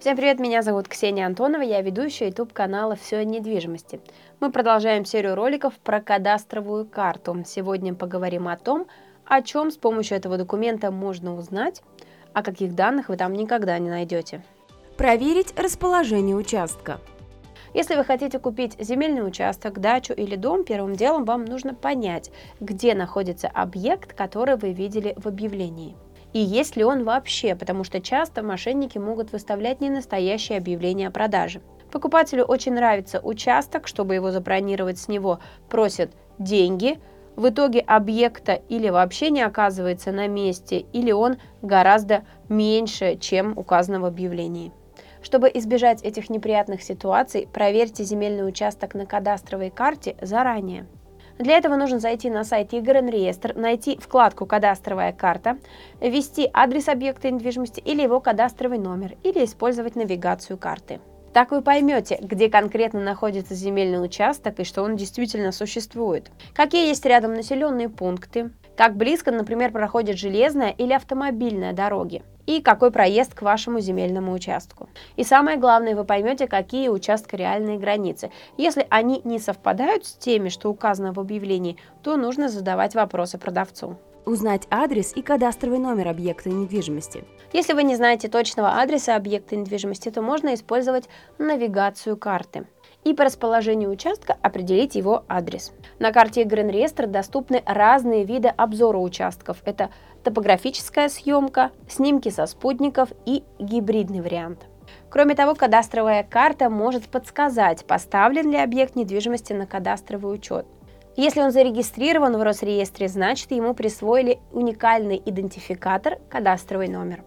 Всем привет, меня зовут Ксения Антонова, я ведущая YouTube канала «Все о недвижимости». Мы продолжаем серию роликов про кадастровую карту. Сегодня поговорим о том, о чем с помощью этого документа можно узнать, а каких данных вы там никогда не найдете. Проверить расположение участка. Если вы хотите купить земельный участок, дачу или дом, первым делом вам нужно понять, где находится объект, который вы видели в объявлении – и есть ли он вообще, потому что часто мошенники могут выставлять ненастоящие объявления о продаже. Покупателю очень нравится участок, чтобы его забронировать с него, просят деньги, в итоге объекта или вообще не оказывается на месте, или он гораздо меньше, чем указано в объявлении. Чтобы избежать этих неприятных ситуаций, проверьте земельный участок на кадастровой карте заранее. Для этого нужно зайти на сайт ЕГРН-реестр, найти вкладку «Кадастровая карта», ввести адрес объекта недвижимости или его кадастровый номер, или использовать навигацию карты. Так вы поймете, где конкретно находится земельный участок и что он действительно существует. Какие есть рядом населенные пункты, как близко, например, проходят железная или автомобильная дороги и какой проезд к вашему земельному участку. И самое главное, вы поймете, какие участка реальные границы. Если они не совпадают с теми, что указано в объявлении, то нужно задавать вопросы продавцу. Узнать адрес и кадастровый номер объекта недвижимости. Если вы не знаете точного адреса объекта недвижимости, то можно использовать навигацию карты и по расположению участка определить его адрес. На карте Гринреестр доступны разные виды обзора участков. Это топографическая съемка, снимки со спутников и гибридный вариант. Кроме того, кадастровая карта может подсказать, поставлен ли объект недвижимости на кадастровый учет. Если он зарегистрирован в Росреестре, значит ему присвоили уникальный идентификатор кадастровый номер.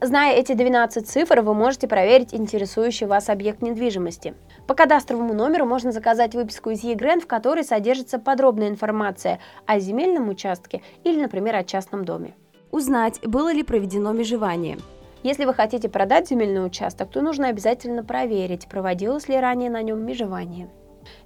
Зная эти 12 цифр, вы можете проверить интересующий вас объект недвижимости. По кадастровому номеру можно заказать выписку из ЕГРН, в которой содержится подробная информация о земельном участке или, например, о частном доме. Узнать, было ли проведено межевание. Если вы хотите продать земельный участок, то нужно обязательно проверить, проводилось ли ранее на нем межевание.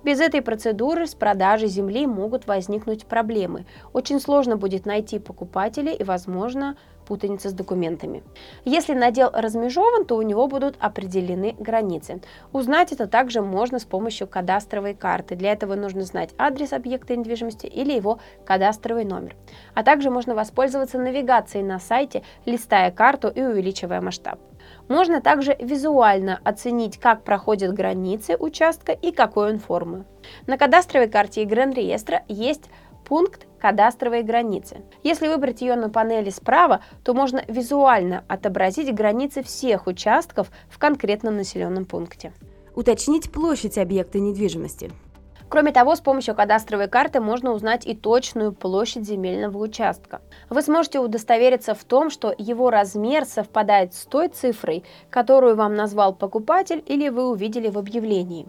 Без этой процедуры с продажей земли могут возникнуть проблемы. Очень сложно будет найти покупателей и, возможно, путаница с документами. Если надел размежован, то у него будут определены границы. Узнать это также можно с помощью кадастровой карты. Для этого нужно знать адрес объекта недвижимости или его кадастровый номер. А также можно воспользоваться навигацией на сайте, листая карту и увеличивая масштаб. Можно также визуально оценить, как проходят границы участка и какой он формы. На кадастровой карте Гран-реестра есть пункт кадастровой границы. Если выбрать ее на панели справа, то можно визуально отобразить границы всех участков в конкретном населенном пункте. Уточнить площадь объекта недвижимости. Кроме того, с помощью кадастровой карты можно узнать и точную площадь земельного участка. Вы сможете удостовериться в том, что его размер совпадает с той цифрой, которую вам назвал покупатель или вы увидели в объявлении.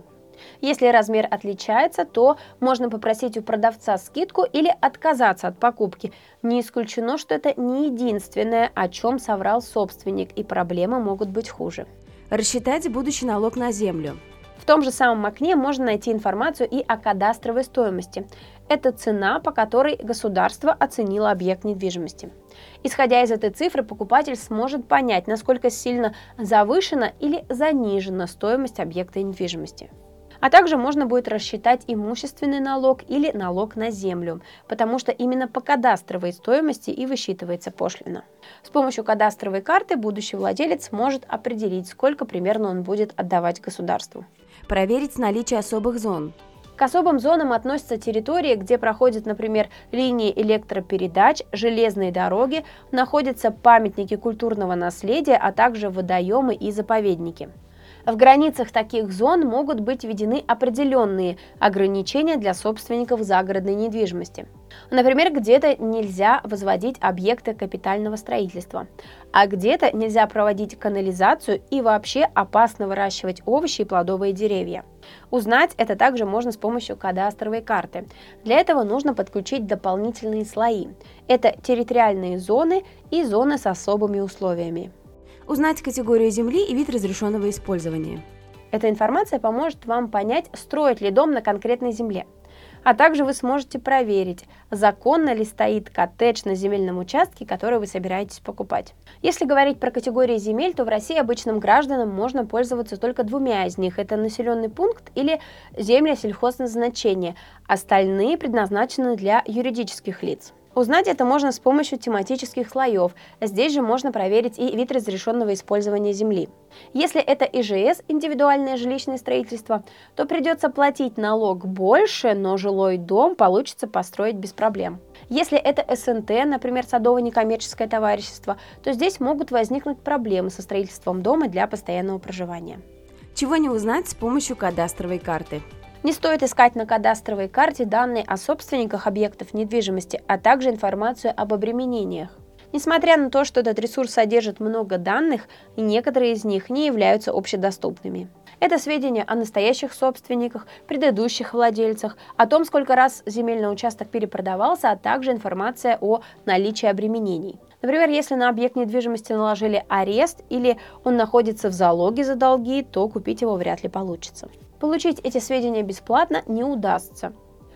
Если размер отличается, то можно попросить у продавца скидку или отказаться от покупки. Не исключено, что это не единственное, о чем соврал собственник, и проблемы могут быть хуже. Рассчитать будущий налог на землю. В том же самом окне можно найти информацию и о кадастровой стоимости. Это цена, по которой государство оценило объект недвижимости. Исходя из этой цифры, покупатель сможет понять, насколько сильно завышена или занижена стоимость объекта недвижимости. А также можно будет рассчитать имущественный налог или налог на землю, потому что именно по кадастровой стоимости и высчитывается пошлина. С помощью кадастровой карты будущий владелец может определить, сколько примерно он будет отдавать государству. Проверить наличие особых зон. К особым зонам относятся территории, где проходят, например, линии электропередач, железные дороги, находятся памятники культурного наследия, а также водоемы и заповедники. В границах таких зон могут быть введены определенные ограничения для собственников загородной недвижимости. Например, где-то нельзя возводить объекты капитального строительства, а где-то нельзя проводить канализацию и вообще опасно выращивать овощи и плодовые деревья. Узнать это также можно с помощью кадастровой карты. Для этого нужно подключить дополнительные слои. Это территориальные зоны и зоны с особыми условиями узнать категорию земли и вид разрешенного использования. Эта информация поможет вам понять, строить ли дом на конкретной земле. А также вы сможете проверить, законно ли стоит коттедж на земельном участке, который вы собираетесь покупать. Если говорить про категории земель, то в России обычным гражданам можно пользоваться только двумя из них. Это населенный пункт или земля сельхозназначения. Остальные предназначены для юридических лиц. Узнать это можно с помощью тематических слоев. Здесь же можно проверить и вид разрешенного использования земли. Если это ИЖС, индивидуальное жилищное строительство, то придется платить налог больше, но жилой дом получится построить без проблем. Если это СНТ, например, садово-некоммерческое товарищество, то здесь могут возникнуть проблемы со строительством дома для постоянного проживания. Чего не узнать с помощью кадастровой карты? Не стоит искать на кадастровой карте данные о собственниках объектов недвижимости, а также информацию об обременениях. Несмотря на то, что этот ресурс содержит много данных, некоторые из них не являются общедоступными. Это сведения о настоящих собственниках, предыдущих владельцах, о том, сколько раз земельный участок перепродавался, а также информация о наличии обременений. Например, если на объект недвижимости наложили арест или он находится в залоге за долги, то купить его вряд ли получится. Получить эти сведения бесплатно не удастся.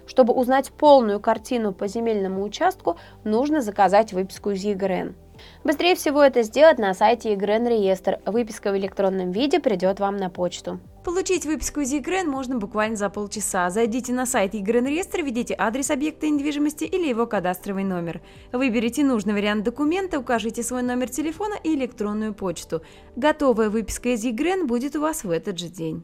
Чтобы узнать полную картину по земельному участку, нужно заказать выписку из ЕГРН. Быстрее всего это сделать на сайте ЕГРН Реестр. Выписка в электронном виде придет вам на почту. Получить выписку из ЕГРН можно буквально за полчаса. Зайдите на сайт ЕГРН Реестр, введите адрес объекта недвижимости или его кадастровый номер. Выберите нужный вариант документа, укажите свой номер телефона и электронную почту. Готовая выписка из ЕГРН будет у вас в этот же день.